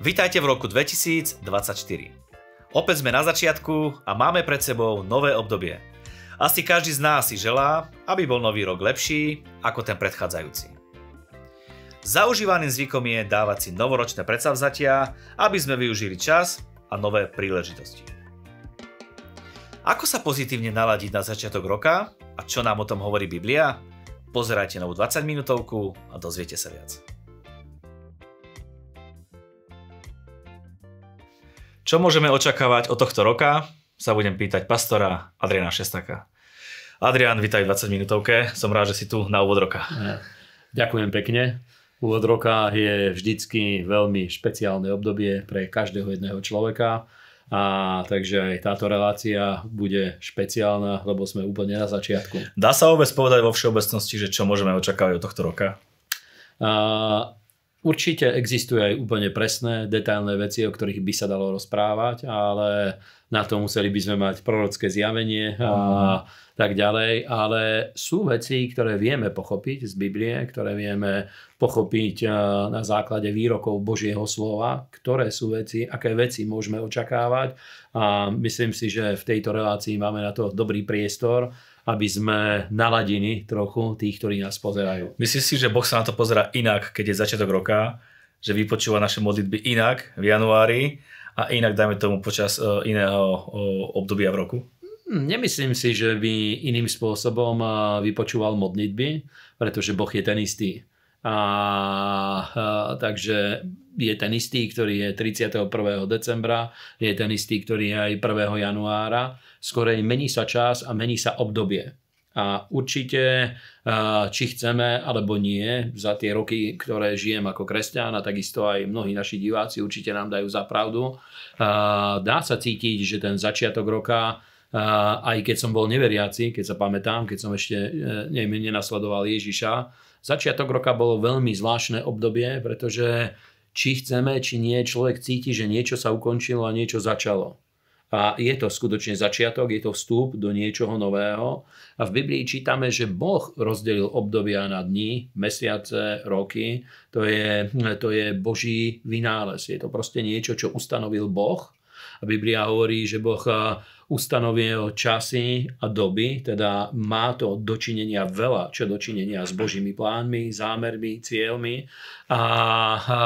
Vítajte v roku 2024. Opäť sme na začiatku a máme pred sebou nové obdobie. Asi každý z nás si želá, aby bol nový rok lepší ako ten predchádzajúci. Zaužívaným zvykom je dávať si novoročné predsavzatia, aby sme využili čas a nové príležitosti. Ako sa pozitívne naladiť na začiatok roka a čo nám o tom hovorí Biblia? Pozerajte novú 20 minútovku a dozviete sa viac. Čo môžeme očakávať od tohto roka? Sa budem pýtať pastora Adriana Šestaka. Adrian, vítaj v 20 minútovke. Som rád, že si tu na úvod roka. Ďakujem pekne. Úvod roka je vždycky veľmi špeciálne obdobie pre každého jedného človeka. A takže aj táto relácia bude špeciálna, lebo sme úplne na začiatku. Dá sa vôbec povedať vo všeobecnosti, že čo môžeme očakávať od tohto roka? A, Určite existujú aj úplne presné, detailné veci, o ktorých by sa dalo rozprávať, ale na to museli by sme mať prorocké zjavenie a tak ďalej. Ale sú veci, ktoré vieme pochopiť z Biblie, ktoré vieme pochopiť na základe výrokov Božieho slova, ktoré sú veci, aké veci môžeme očakávať. A myslím si, že v tejto relácii máme na to dobrý priestor aby sme naladili trochu tých, ktorí nás pozerajú. Myslíš si, že Boh sa na to pozera inak, keď je začiatok roka, že vypočúva naše modlitby inak v januári a inak, dajme tomu, počas uh, iného obdobia v roku? Hm, nemyslím si, že by iným spôsobom uh, vypočúval modlitby, pretože Boh je ten istý. A, a takže je ten istý, ktorý je 31. decembra, je ten istý, ktorý je aj 1. januára. Skorej mení sa čas a mení sa obdobie. A určite, či chceme alebo nie, za tie roky, ktoré žijem ako kresťan a takisto aj mnohí naši diváci určite nám dajú za pravdu, dá sa cítiť, že ten začiatok roka aj keď som bol neveriaci, keď sa pamätám, keď som ešte e, nenasledoval Ježiša, začiatok roka bolo veľmi zvláštne obdobie, pretože či chceme, či nie, človek cíti, že niečo sa ukončilo a niečo začalo. A je to skutočne začiatok, je to vstup do niečoho nového. A v Biblii čítame, že Boh rozdelil obdobia na dní, mesiace, roky. To je, to je Boží vynález. Je to proste niečo, čo ustanovil Boh. A Biblia hovorí, že Boh ustanovil časy a doby, teda má to dočinenia veľa, čo dočinenia s Božími plánmi, zámermi, cieľmi. A, a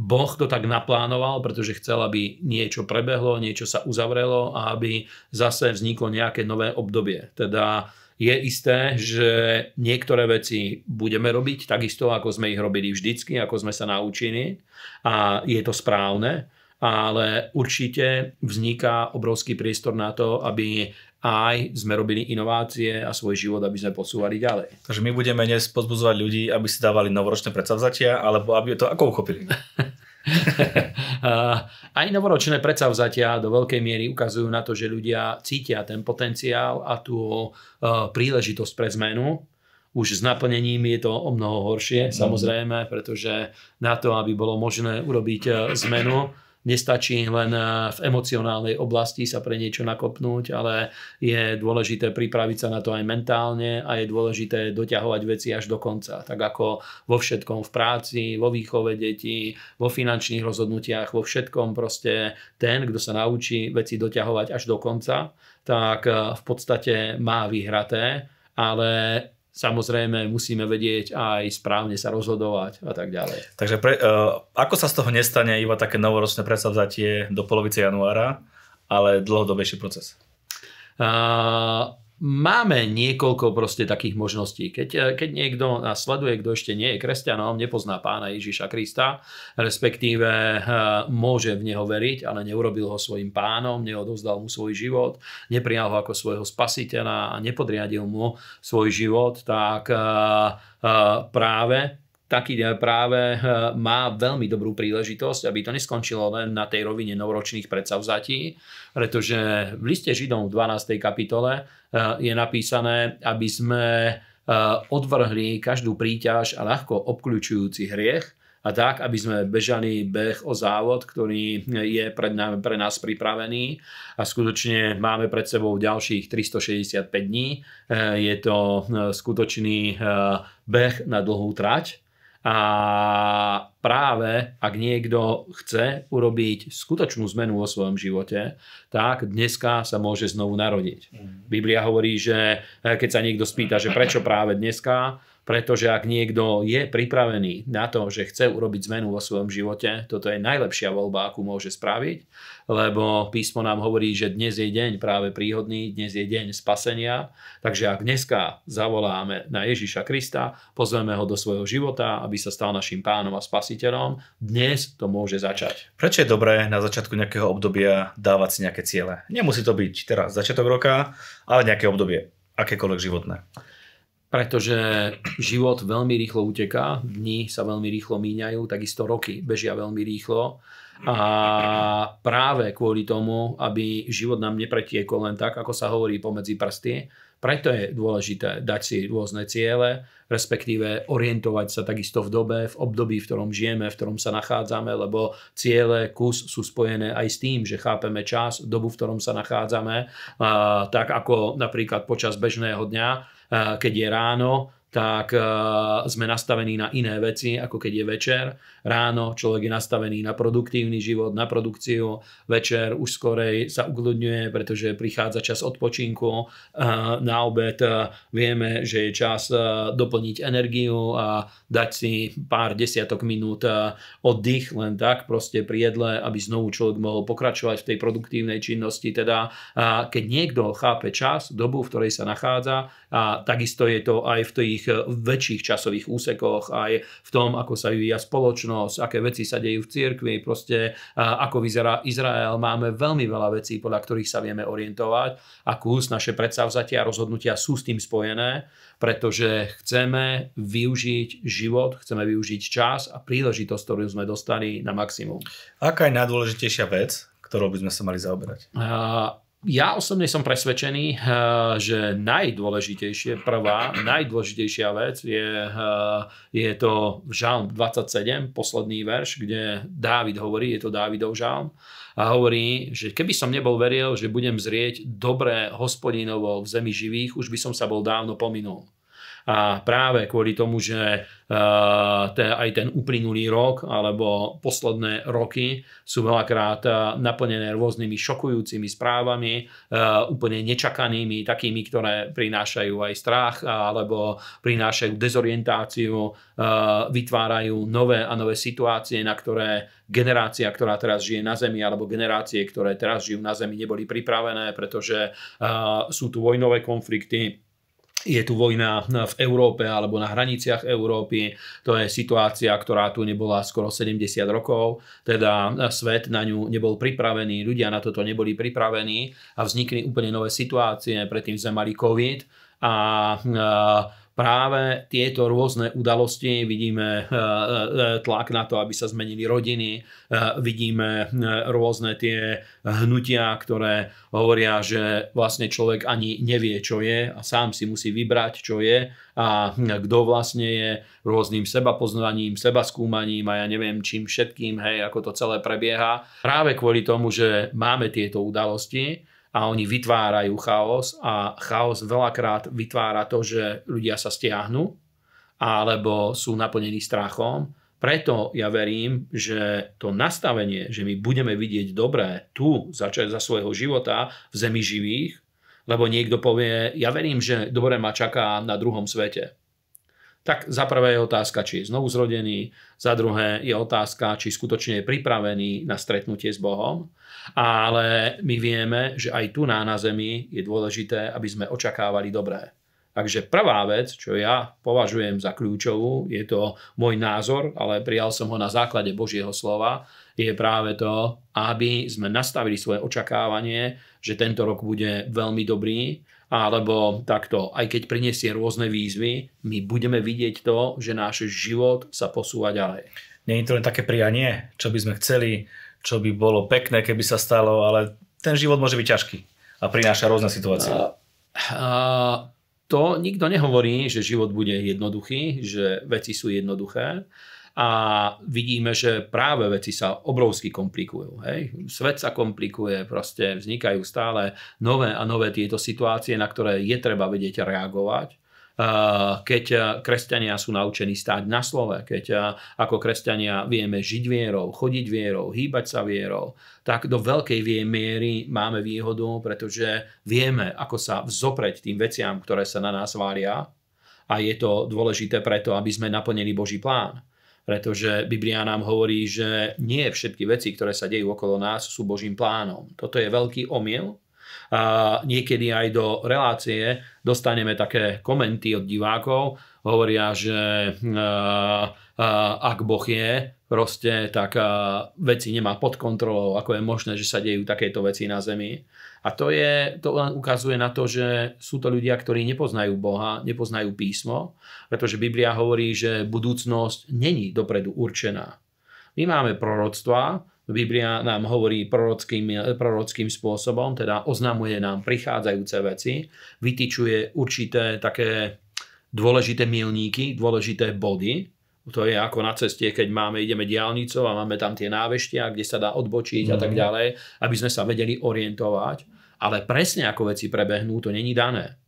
Boh to tak naplánoval, pretože chcel, aby niečo prebehlo, niečo sa uzavrelo a aby zase vzniklo nejaké nové obdobie. Teda je isté, že niektoré veci budeme robiť takisto, ako sme ich robili vždycky, ako sme sa naučili a je to správne, ale určite vzniká obrovský priestor na to, aby aj sme robili inovácie a svoj život, aby sme posúvali ďalej. Takže my budeme dnes pozbudzovať ľudí, aby si dávali novoročné predsavzatia, alebo aby to ako uchopili? aj novoročné predsavzatia do veľkej miery ukazujú na to, že ľudia cítia ten potenciál a tú príležitosť pre zmenu. Už s naplnením je to o mnoho horšie, mm. samozrejme, pretože na to, aby bolo možné urobiť zmenu, Nestačí len eh, v emocionálnej oblasti sa pre niečo nakopnúť, ale je dôležité pripraviť sa na to aj mentálne a je dôležité doťahovať veci až do konca. Tak ako vo všetkom v práci, vo výchove detí, vo finančných rozhodnutiach, vo všetkom proste ten, kto sa naučí veci doťahovať až do konca, tak eh, v podstate má vyhraté, ale samozrejme musíme vedieť aj správne sa rozhodovať a tak ďalej. Takže pre, uh, ako sa z toho nestane iba také novoročné predsavzatie do polovice januára, ale dlhodobejší proces? Uh, máme niekoľko proste takých možností. Keď, eh, keď niekto nás sleduje, kto ešte nie je kresťanom, nepozná pána Ježiša Krista, respektíve eh, môže v neho veriť, ale neurobil ho svojim pánom, neodovzdal mu svoj život, neprijal ho ako svojho spasiteľa a nepodriadil mu svoj život, tak eh, práve taký práve má veľmi dobrú príležitosť, aby to neskončilo len na tej rovine novoročných predsavzatí, pretože v liste Židom v 12. kapitole je napísané, aby sme odvrhli každú príťaž a ľahko obklúčujúci hriech a tak, aby sme bežali beh o závod, ktorý je pred nám, pre nás pripravený a skutočne máme pred sebou ďalších 365 dní. Je to skutočný beh na dlhú trať a práve ak niekto chce urobiť skutočnú zmenu vo svojom živote, tak dneska sa môže znovu narodiť. Mhm. Biblia hovorí, že keď sa niekto spýta, že prečo práve dneska, pretože ak niekto je pripravený na to, že chce urobiť zmenu vo svojom živote, toto je najlepšia voľba, akú môže spraviť, lebo písmo nám hovorí, že dnes je deň práve príhodný, dnes je deň spasenia, takže ak dneska zavoláme na Ježiša Krista, pozveme ho do svojho života, aby sa stal našim pánom a spasiteľom, dnes to môže začať. Prečo je dobré na začiatku nejakého obdobia dávať si nejaké ciele? Nemusí to byť teraz začiatok roka, ale nejaké obdobie, akékoľvek životné pretože život veľmi rýchlo uteká, dni sa veľmi rýchlo míňajú, takisto roky bežia veľmi rýchlo. A práve kvôli tomu, aby život nám nepretiekol len tak, ako sa hovorí pomedzi prsty, preto je dôležité dať si rôzne ciele, respektíve orientovať sa takisto v dobe, v období, v ktorom žijeme, v ktorom sa nachádzame, lebo ciele, kus sú spojené aj s tým, že chápeme čas, dobu, v ktorom sa nachádzame, tak ako napríklad počas bežného dňa keď je ráno, tak sme nastavení na iné veci, ako keď je večer. Ráno človek je nastavený na produktívny život, na produkciu. Večer už skorej sa ukludňuje, pretože prichádza čas odpočinku. Na obed vieme, že je čas doplniť energiu a dať si pár desiatok minút oddych len tak, proste pri jedle, aby znovu človek mohol pokračovať v tej produktívnej činnosti. Teda keď niekto chápe čas, dobu, v ktorej sa nachádza, a takisto je to aj v tých väčších časových úsekoch, aj v tom, ako sa vyvíja spoločnosť, aké veci sa dejú v cirkvi, proste ako vyzerá Izrael. Máme veľmi veľa vecí, podľa ktorých sa vieme orientovať a kus naše predsavzatia a rozhodnutia sú s tým spojené, pretože chceme využiť život, chceme využiť čas a príležitosť, ktorú sme dostali na maximum. Aká je najdôležitejšia vec, ktorou by sme sa mali zaoberať? Ja osobne som presvedčený, eh, že najdôležitejšie, prvá, najdôležitejšia vec je, eh, je to Žalm 27, posledný verš, kde Dávid hovorí, je to Dávidov žalm, a hovorí, že keby som nebol veril, že budem zrieť dobré hospodinovo v zemi živých, už by som sa bol dávno pominul. A práve kvôli tomu, že aj ten uplynulý rok alebo posledné roky sú veľakrát naplnené rôznymi šokujúcimi správami, úplne nečakanými, takými, ktoré prinášajú aj strach alebo prinášajú dezorientáciu, vytvárajú nové a nové situácie, na ktoré generácia, ktorá teraz žije na Zemi, alebo generácie, ktoré teraz žijú na Zemi, neboli pripravené, pretože sú tu vojnové konflikty, je tu vojna v Európe alebo na hraniciach Európy. To je situácia, ktorá tu nebola skoro 70 rokov, teda svet na ňu nebol pripravený, ľudia na toto neboli pripravení a vznikli úplne nové situácie. Predtým sme mali COVID a práve tieto rôzne udalosti, vidíme e, e, tlak na to, aby sa zmenili rodiny, vidíme rôzne tie hnutia, ktoré hovoria, že vlastne človek ani nevie, čo je a sám si musí vybrať, čo je a kto vlastne je rôznym sebapoznaním, sebaskúmaním a ja neviem čím všetkým, hej, ako to celé prebieha. Práve kvôli tomu, že máme tieto udalosti, a oni vytvárajú chaos a chaos veľakrát vytvára to, že ľudia sa stiahnu alebo sú naplnení strachom. Preto ja verím, že to nastavenie, že my budeme vidieť dobré tu začať za svojho života v zemi živých, lebo niekto povie, ja verím, že dobre ma čaká na druhom svete. Tak za prvé je otázka, či je znovu zrodený, za druhé je otázka, či skutočne je pripravený na stretnutie s Bohom ale my vieme, že aj tu na, na Zemi je dôležité, aby sme očakávali dobré. Takže prvá vec, čo ja považujem za kľúčovú, je to môj názor, ale prijal som ho na základe Božieho slova, je práve to, aby sme nastavili svoje očakávanie, že tento rok bude veľmi dobrý, alebo takto, aj keď prinesie rôzne výzvy, my budeme vidieť to, že náš život sa posúva ďalej. Nie je to len také prianie, čo by sme chceli čo by bolo pekné, keby sa stalo, ale ten život môže byť ťažký a prináša rôzne situácie. A, a, to nikto nehovorí, že život bude jednoduchý, že veci sú jednoduché, a vidíme, že práve veci sa obrovsky komplikujú. Hej? Svet sa komplikuje, proste vznikajú stále nové a nové tieto situácie, na ktoré je treba vedieť reagovať keď kresťania sú naučení stáť na slove, keď ako kresťania vieme žiť vierou, chodiť vierou, hýbať sa vierou, tak do veľkej miery máme výhodu, pretože vieme, ako sa vzopreť tým veciam, ktoré sa na nás vária a je to dôležité preto, aby sme naplnili Boží plán. Pretože Biblia nám hovorí, že nie všetky veci, ktoré sa dejú okolo nás, sú Božím plánom. Toto je veľký omyl, a niekedy aj do relácie dostaneme také komenty od divákov, hovoria, že ak Boh je, proste tak veci nemá pod kontrolou, ako je možné, že sa dejú takéto veci na Zemi. A to, je, to len ukazuje na to, že sú to ľudia, ktorí nepoznajú Boha, nepoznajú písmo, pretože Biblia hovorí, že budúcnosť není dopredu určená. My máme proroctva, Biblia nám hovorí prorockým, prorockým spôsobom, teda oznamuje nám prichádzajúce veci, vytýčuje určité také dôležité milníky, dôležité body. To je ako na ceste, keď máme, ideme diálnicou a máme tam tie náveštia, kde sa dá odbočiť mm. a tak mhm. ďalej, aby sme sa vedeli orientovať. Ale presne ako veci prebehnú, to není dané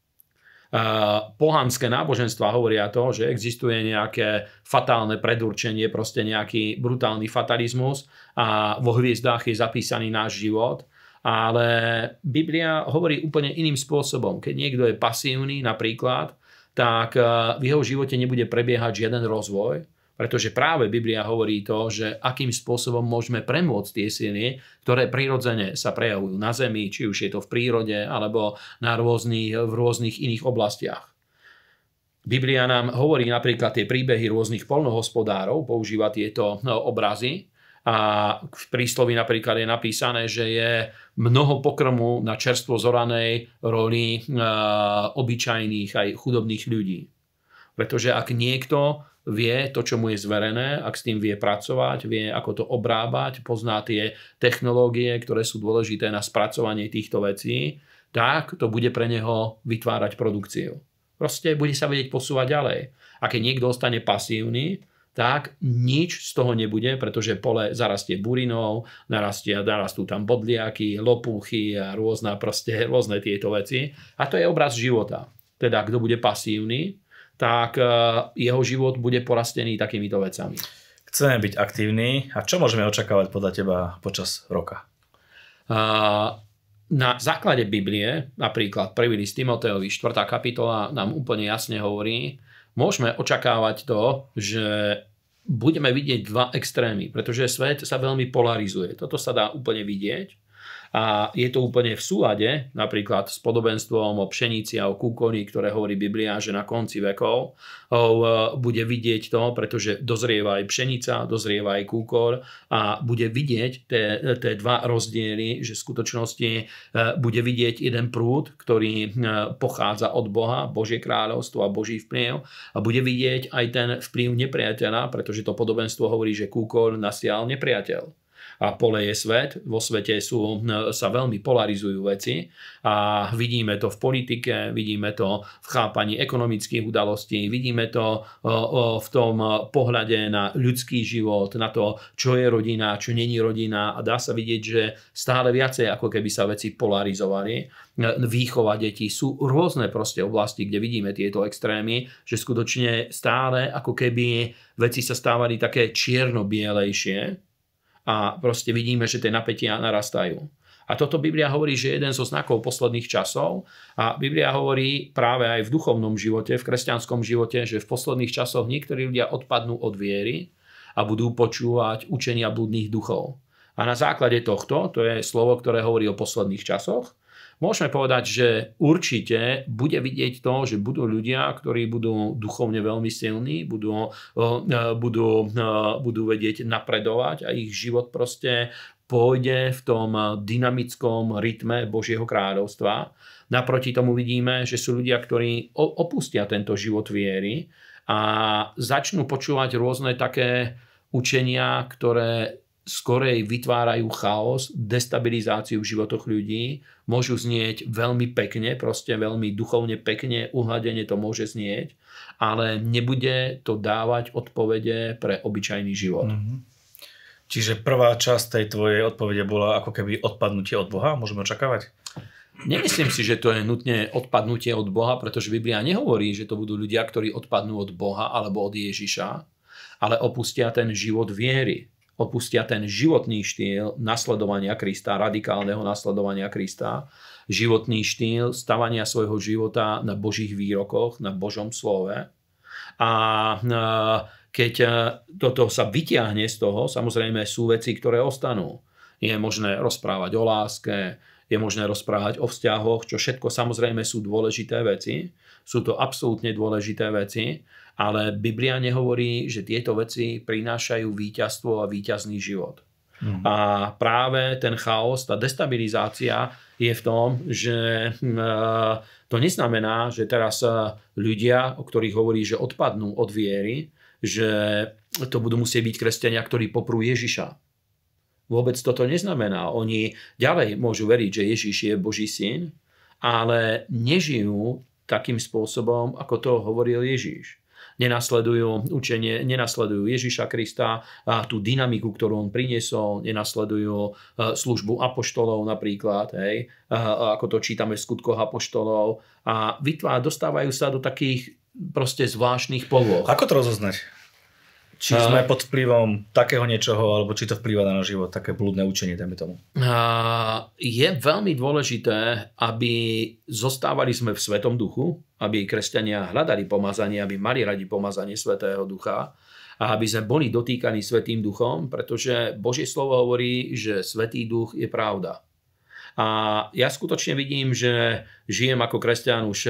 pohanské náboženstva hovoria to, že existuje nejaké fatálne predurčenie, proste nejaký brutálny fatalizmus a vo hviezdách je zapísaný náš život. Ale Biblia hovorí úplne iným spôsobom. Keď niekto je pasívny napríklad, tak v jeho živote nebude prebiehať žiaden rozvoj, pretože práve Biblia hovorí to, že akým spôsobom môžeme premôcť tie sily, ktoré prirodzene sa prejavujú na Zemi, či už je to v prírode, alebo na rôznych, v rôznych iných oblastiach. Biblia nám hovorí napríklad tie príbehy rôznych polnohospodárov, používa tieto no, obrazy, a v príslovi napríklad je napísané, že je mnoho pokrmu na čerstvo zoranej roli obyčajných aj chudobných ľudí. Pretože ak niekto vie to, čo mu je zverené, ak s tým vie pracovať, vie ako to obrábať, pozná tie technológie, ktoré sú dôležité na spracovanie týchto vecí, tak to bude pre neho vytvárať produkciu. Proste bude sa vedieť posúvať ďalej. A keď niekto ostane pasívny, tak nič z toho nebude, pretože pole zarastie burinou, narastie, narastú tam bodliaky, lopúchy a rôzne, proste, rôzne tieto veci. A to je obraz života. Teda kto bude pasívny, tak eh, jeho život bude porastený takýmito vecami. Chceme byť aktívni a čo môžeme očakávať podľa teba počas roka? Na základe Biblie, napríklad 1. list Timoteovi, 4. kapitola nám úplne jasne hovorí, môžeme očakávať to, že budeme vidieť dva extrémy, pretože svet sa veľmi polarizuje. Toto sa dá úplne vidieť. A je to úplne v súlade napríklad s podobenstvom o pšenici a o kúkoni, ktoré hovorí Biblia, že na konci vekov e, bude vidieť to, pretože dozrieva aj pšenica, dozrieva aj kúkor a bude vidieť tie dva rozdiely, že v skutočnosti e, bude vidieť jeden prúd, ktorý e, pochádza od Boha, Božie kráľovstvo a Boží vplyv a bude vidieť aj ten vplyv nepriateľa, pretože to podobenstvo hovorí, že kúkor nasial nepriateľ a pole je svet. Vo svete sú, sa veľmi polarizujú veci a vidíme to v politike, vidíme to v chápaní ekonomických udalostí, vidíme to v tom pohľade na ľudský život, na to, čo je rodina, čo není rodina a dá sa vidieť, že stále viacej ako keby sa veci polarizovali. Výchova detí sú rôzne proste oblasti, kde vidíme tieto extrémy, že skutočne stále ako keby veci sa stávali také čierno-bielejšie, a proste vidíme, že tie napätia narastajú. A toto Biblia hovorí, že je jeden zo znakov posledných časov a Biblia hovorí práve aj v duchovnom živote, v kresťanskom živote, že v posledných časoch niektorí ľudia odpadnú od viery a budú počúvať učenia blúdnych duchov. A na základe tohto, to je slovo, ktoré hovorí o posledných časoch, Môžeme povedať, že určite bude vidieť to, že budú ľudia, ktorí budú duchovne veľmi silní, budú, budú, budú vedieť napredovať a ich život proste pôjde v tom dynamickom rytme Božieho kráľovstva. Naproti tomu vidíme, že sú ľudia, ktorí opustia tento život viery a začnú počúvať rôzne také učenia, ktoré skorej vytvárajú chaos, destabilizáciu v životoch ľudí, môžu znieť veľmi pekne, proste veľmi duchovne pekne, uhladenie to môže znieť, ale nebude to dávať odpovede pre obyčajný život. Mm-hmm. Čiže prvá časť tej tvojej odpovede bola ako keby odpadnutie od Boha, môžeme očakávať? Nemyslím si, že to je nutne odpadnutie od Boha, pretože Biblia nehovorí, že to budú ľudia, ktorí odpadnú od Boha alebo od Ježiša, ale opustia ten život viery opustia ten životný štýl nasledovania Krista, radikálneho nasledovania Krista, životný štýl stavania svojho života na Božích výrokoch, na Božom slove. A keď toto sa vyťahne z toho, samozrejme sú veci, ktoré ostanú. Je možné rozprávať o láske, je možné rozprávať o vzťahoch, čo všetko samozrejme sú dôležité veci. Sú to absolútne dôležité veci, ale Biblia nehovorí, že tieto veci prinášajú víťazstvo a víťazný život. Mm. A práve ten chaos, tá destabilizácia je v tom, že hm, e, to neznamená, že teraz e, ľudia, o ktorých hovorí, že odpadnú od viery, že to budú musieť byť kresťania, ktorí poprú Ježiša. Vôbec toto neznamená. Oni ďalej môžu veriť, že Ježiš je Boží syn, ale nežijú takým spôsobom, ako to hovoril Ježiš nenasledujú učenie, nenasledujú Ježiša Krista, a tú dynamiku, ktorú on priniesol, nenasledujú e, službu apoštolov napríklad, hej, ako to čítame v skutkoch apoštolov a vytvá, dostávajú sa do takých proste zvláštnych povôch. Ako to rozoznať? Či sme pod vplyvom takého niečoho, alebo či to vplýva na náš život, také blúdne učenie, dajme tomu. Je veľmi dôležité, aby zostávali sme v Svetom duchu, aby kresťania hľadali pomazanie, aby mali radi pomazanie Svetého ducha a aby sme boli dotýkaní Svetým duchom, pretože Božie slovo hovorí, že Svetý duch je pravda. A ja skutočne vidím, že žijem ako kresťan už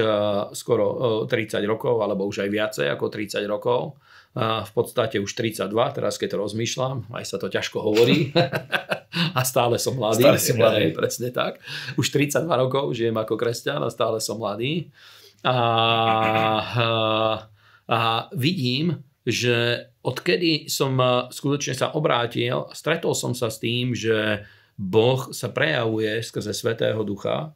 skoro 30 rokov, alebo už aj viacej ako 30 rokov v podstate už 32, teraz keď to rozmýšľam, aj sa to ťažko hovorí a stále som mladý. Stále si mladý. Aj, presne tak. Už 32 rokov žijem ako kresťan a stále som mladý. A, a, a vidím, že odkedy som skutočne sa obrátil, stretol som sa s tým, že Boh sa prejavuje skrze Svetého Ducha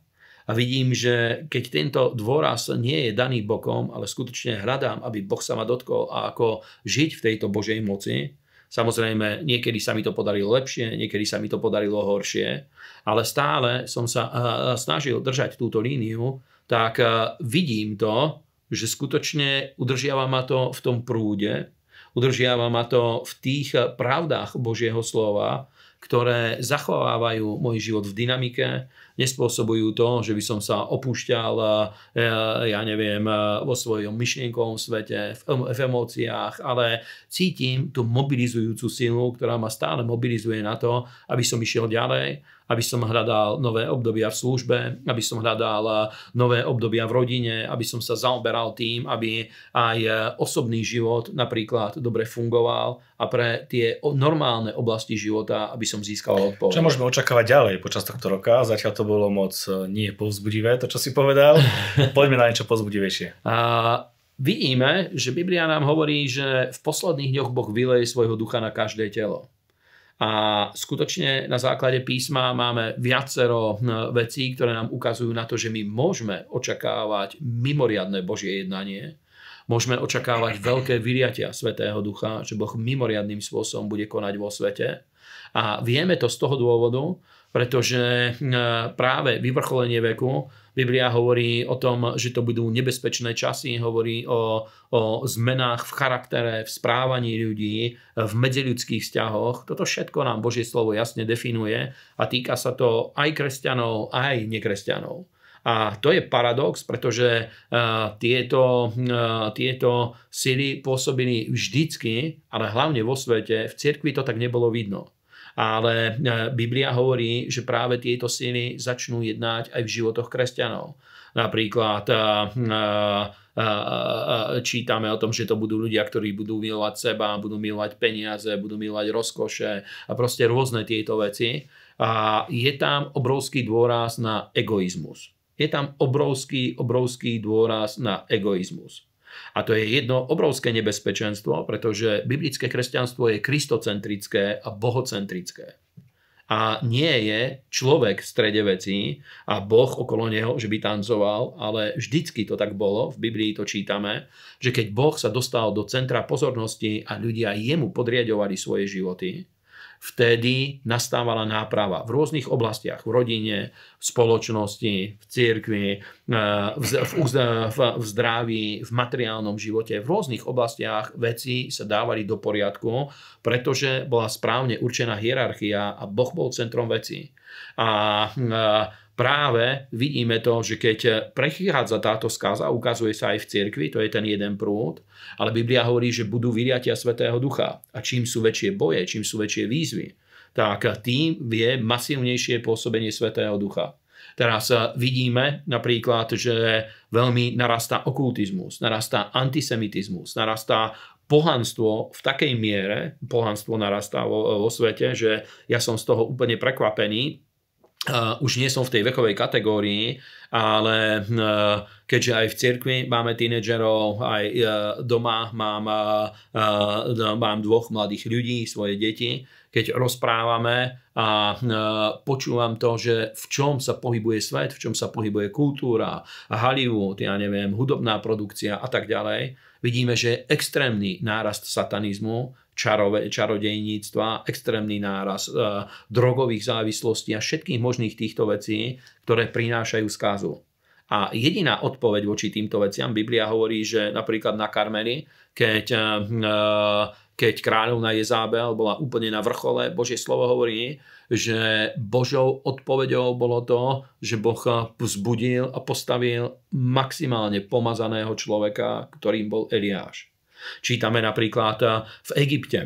a vidím, že keď tento dôraz nie je daný bokom, ale skutočne hľadám, aby Boh sa ma dotkol a ako žiť v tejto Božej moci, Samozrejme, niekedy sa mi to podarilo lepšie, niekedy sa mi to podarilo horšie, ale stále som sa snažil držať túto líniu, tak vidím to, že skutočne udržiava ma to v tom prúde, udržiava ma to v tých pravdách Božieho slova, ktoré zachovávajú môj život v dynamike, nespôsobujú to, že by som sa opúšťal, e, ja neviem, e, vo svojom myšlienkovom svete, v, v emóciách, ale cítim tú mobilizujúcu silu, ktorá ma stále mobilizuje na to, aby som išiel ďalej, aby som hľadal nové obdobia v službe, aby som hľadal nové obdobia v rodine, aby som sa zaoberal tým, aby aj osobný život napríklad dobre fungoval a pre tie normálne oblasti života, aby som získal odpoveď. Čo môžeme očakávať ďalej počas tohto roka? Zatiaľ to bolo moc e, nie povzbudivé, to čo si povedal. Poďme na niečo povzbudivejšie. A vidíme, že Biblia nám hovorí, že v posledných dňoch Boh vyleje svojho ducha na každé telo. A skutočne na základe písma máme viacero hm, vecí, ktoré nám ukazujú na to, že my môžeme očakávať mimoriadne Božie jednanie, môžeme očakávať veľké vyriatia Svetého Ducha, že Boh mimoriadným spôsobom bude konať vo svete. A vieme to z toho dôvodu, pretože hm, práve vyvrcholenie veku Biblia hovorí o tom, že to budú nebezpečné časy, hovorí o, o zmenách v charaktere, v správaní ľudí, v medziľudských vzťahoch. Toto všetko nám Božie slovo jasne definuje a týka sa to aj kresťanov, aj nekresťanov. A to je paradox, pretože uh, tieto, uh, tieto sily pôsobili vždycky, ale hlavne vo svete, v cirkvi to tak nebolo vidno. Ale e, Biblia hovorí, že práve tieto syny začnú jednať aj v životoch kresťanov. Napríklad e, e, čítame o tom, že to budú ľudia, ktorí budú milovať seba, budú milovať peniaze, budú milovať rozkoše a proste rôzne tieto veci. A je tam obrovský dôraz na egoizmus. Je tam obrovský, obrovský dôraz na egoizmus. A to je jedno obrovské nebezpečenstvo, pretože biblické kresťanstvo je kristocentrické a bohocentrické. A nie je človek v strede vecí a Boh okolo neho, že by tancoval, ale vždycky to tak bolo, v Biblii to čítame, že keď Boh sa dostal do centra pozornosti a ľudia jemu podriadovali svoje životy, vtedy nastávala náprava v rôznych oblastiach, v rodine, v spoločnosti, v cirkvi, eh, v, v, v, zdraví, v materiálnom živote. V rôznych oblastiach veci sa dávali do poriadku, pretože bola správne určená hierarchia a Boh bol centrom veci. A, práve vidíme to, že keď prechádza táto skaza, ukazuje sa aj v cirkvi, to je ten jeden prúd, ale Biblia hovorí, že budú vyriatia Svetého Ducha. A čím sú väčšie boje, čím sú väčšie výzvy, tak tým vie masívnejšie pôsobenie Svetého Ducha. Teraz vidíme napríklad, že veľmi narastá okultizmus, narastá antisemitizmus, narastá pohanstvo v takej miere, pohanstvo narastá vo, vo svete, že ja som z toho úplne prekvapený, Uh, už nie som v tej vekovej kategórii, ale uh, keďže aj v cirkvi máme tínedžerov, aj uh, doma mám, mám dvoch mladých ľudí, svoje deti, keď rozprávame a počúvam to, že v čom sa pohybuje svet, v čom sa pohybuje kultúra, Hollywood, ja neviem, hudobná produkcia a tak ďalej, vidíme, že je extrémny nárast satanizmu, čarové, čarodejníctva, extrémny náraz e, drogových závislostí a všetkých možných týchto vecí, ktoré prinášajú skázu. A jediná odpoveď voči týmto veciam, Biblia hovorí, že napríklad na Karmeli, keď, e, e keď kráľovna Jezábel bola úplne na vrchole, Božie slovo hovorí, že Božou odpoveďou bolo to, že Boh vzbudil a postavil maximálne pomazaného človeka, ktorým bol Eliáš. Čítame napríklad eh, v Egypte.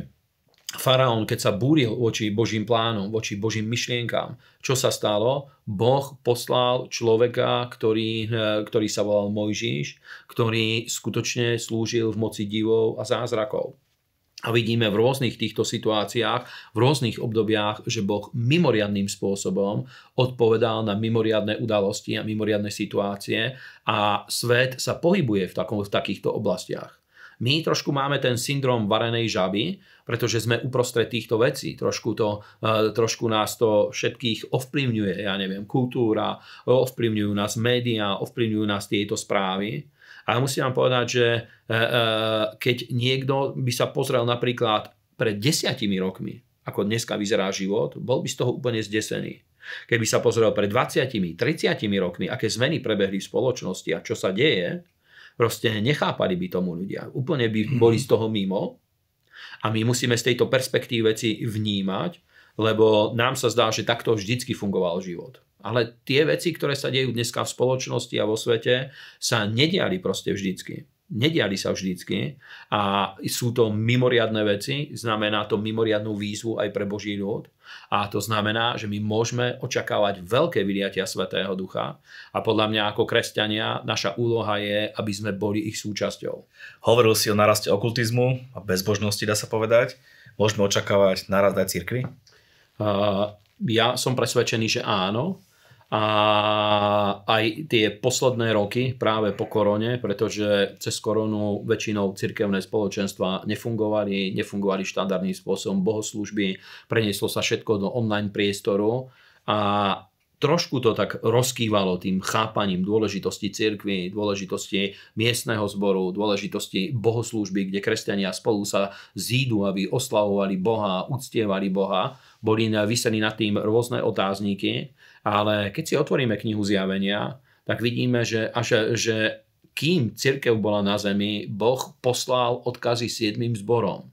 Faraón, keď sa búril voči Božím plánom, voči Božím myšlienkám, čo sa stalo? Boh poslal človeka, ktorý, eh, ktorý sa volal Mojžiš, ktorý skutočne slúžil v moci divov a zázrakov. A vidíme v rôznych týchto situáciách, v rôznych obdobiach, že Boh mimoriadným spôsobom odpovedal na mimoriadne udalosti a mimoriadne situácie a svet sa pohybuje v, takom, v takýchto oblastiach. My trošku máme ten syndrom varenej žaby, pretože sme uprostred týchto vecí. Trošku, to, e, trošku nás to všetkých ovplyvňuje, ja neviem, kultúra, ovplyvňujú nás médiá, ovplyvňujú nás tieto správy. A musím vám povedať, že e, e, keď niekto by sa pozrel napríklad pred desiatimi rokmi, ako dneska vyzerá život, bol by z toho úplne zdesený. Keby sa pozrel pred 20, 30 rokmi, aké zmeny prebehli v spoločnosti a čo sa deje, Proste nechápali by tomu ľudia. Úplne by mhm. boli z toho mimo. A my musíme z tejto perspektívy veci vnímať, lebo nám sa zdá, že takto vždycky fungoval život. Ale tie veci, ktoré sa dejú dneska v spoločnosti a vo svete, sa nediali proste vždycky. Nediali sa vždycky a sú to mimoriadne veci, znamená to mimoriadnú výzvu aj pre Boží ľud a to znamená, že my môžeme očakávať veľké vyliatia Svetého Ducha a podľa mňa ako kresťania naša úloha je, aby sme boli ich súčasťou. Hovoril si o naraste okultizmu a bezbožnosti, dá sa povedať. Môžeme očakávať narast aj cirkvi? Uh, ja som presvedčený, že áno a aj tie posledné roky práve po korone, pretože cez koronu väčšinou cirkevné spoločenstva nefungovali, nefungovali štandardným spôsobom bohoslužby, prenieslo sa všetko do online priestoru a trošku to tak rozkývalo tým chápaním dôležitosti cirkvy, dôležitosti miestneho zboru, dôležitosti bohoslúžby, kde kresťania spolu sa zídu, aby oslavovali Boha, uctievali Boha. Boli vysení nad tým rôzne otázniky ale keď si otvoríme knihu zjavenia, tak vidíme, že, až, že kým církev bola na zemi, Boh poslal odkazy siedmým zborom.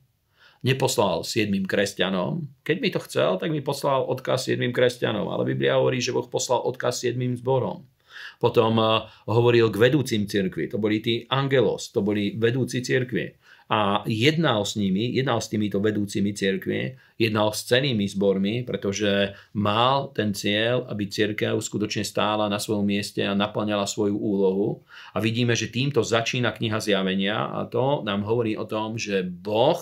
Neposlal siedmým kresťanom. Keď by to chcel, tak by poslal odkaz siedmým kresťanom. Ale Biblia hovorí, že Boh poslal odkaz siedmým zborom. Potom uh, hovoril k vedúcim cirkvi. To boli tí angelos, to boli vedúci cirkvi a jednal s nimi, jednal s týmito vedúcimi cirkvi, jednal s cenými zbormi, pretože mal ten cieľ, aby cirkev skutočne stála na svojom mieste a naplňala svoju úlohu. A vidíme, že týmto začína kniha zjavenia a to nám hovorí o tom, že Boh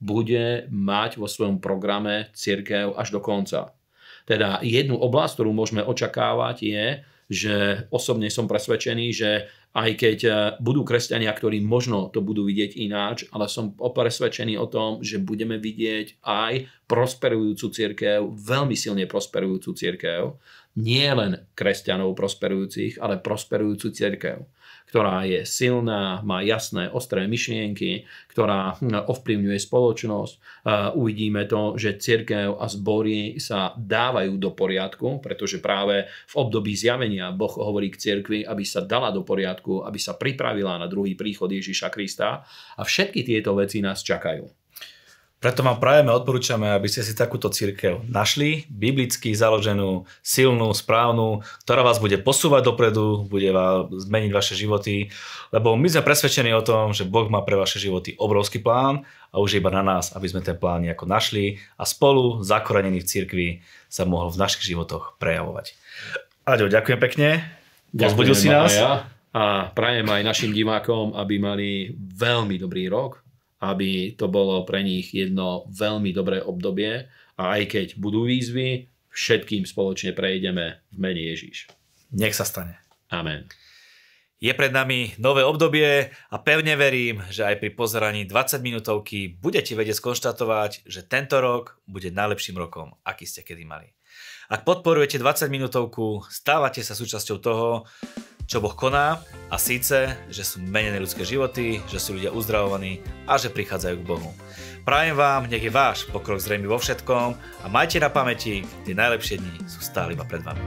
bude mať vo svojom programe cirkev až do konca. Teda jednu oblasť, ktorú môžeme očakávať je, že osobne som presvedčený, že aj keď eh, budú kresťania, ktorí možno to budú vidieť ináč, ale som presvedčený o tom, že budeme vidieť aj prosperujúcu církev, veľmi silne prosperujúcu církev, nie len kresťanov prosperujúcich, ale prosperujúcu církev ktorá je silná, má jasné, ostré myšlienky, ktorá hm, ovplyvňuje spoločnosť. Uvidíme to, že cirkev a zbory sa dávajú do poriadku, pretože práve v období zjavenia Boh hovorí k cirkvi, aby sa dala do poriadku, aby sa pripravila na druhý príchod Ježiša Krista a všetky tieto veci nás čakajú. Preto vám prajeme, odporúčame, aby ste si takúto církev našli, biblicky založenú, silnú, správnu, ktorá vás bude posúvať dopredu, bude vás zmeniť vaše životy, lebo my sme presvedčení o tom, že Boh má pre vaše životy obrovský plán a už iba na nás, aby sme ten plán nejako našli a spolu, zakorenení v cirkvi, sa mohol v našich životoch prejavovať. Aďo, ďakujem pekne. Pozbudil si nás. Ja a prajem aj našim divákom, aby mali veľmi dobrý rok, aby to bolo pre nich jedno veľmi dobré obdobie a aj keď budú výzvy, všetkým spoločne prejdeme v mene Ježíš. Nech sa stane. Amen. Je pred nami nové obdobie a pevne verím, že aj pri pozeraní 20 minútovky budete vedieť skonštatovať, že tento rok bude najlepším rokom, aký ste kedy mali. Ak podporujete 20 minútovku, stávate sa súčasťou toho, čo Boh koná a síce, že sú menené ľudské životy, že sú ľudia uzdravovaní a že prichádzajú k Bohu. Prajem vám, nech je váš pokrok zrejmy vo všetkom a majte na pamäti, tie najlepšie dni sú stále iba pred vami.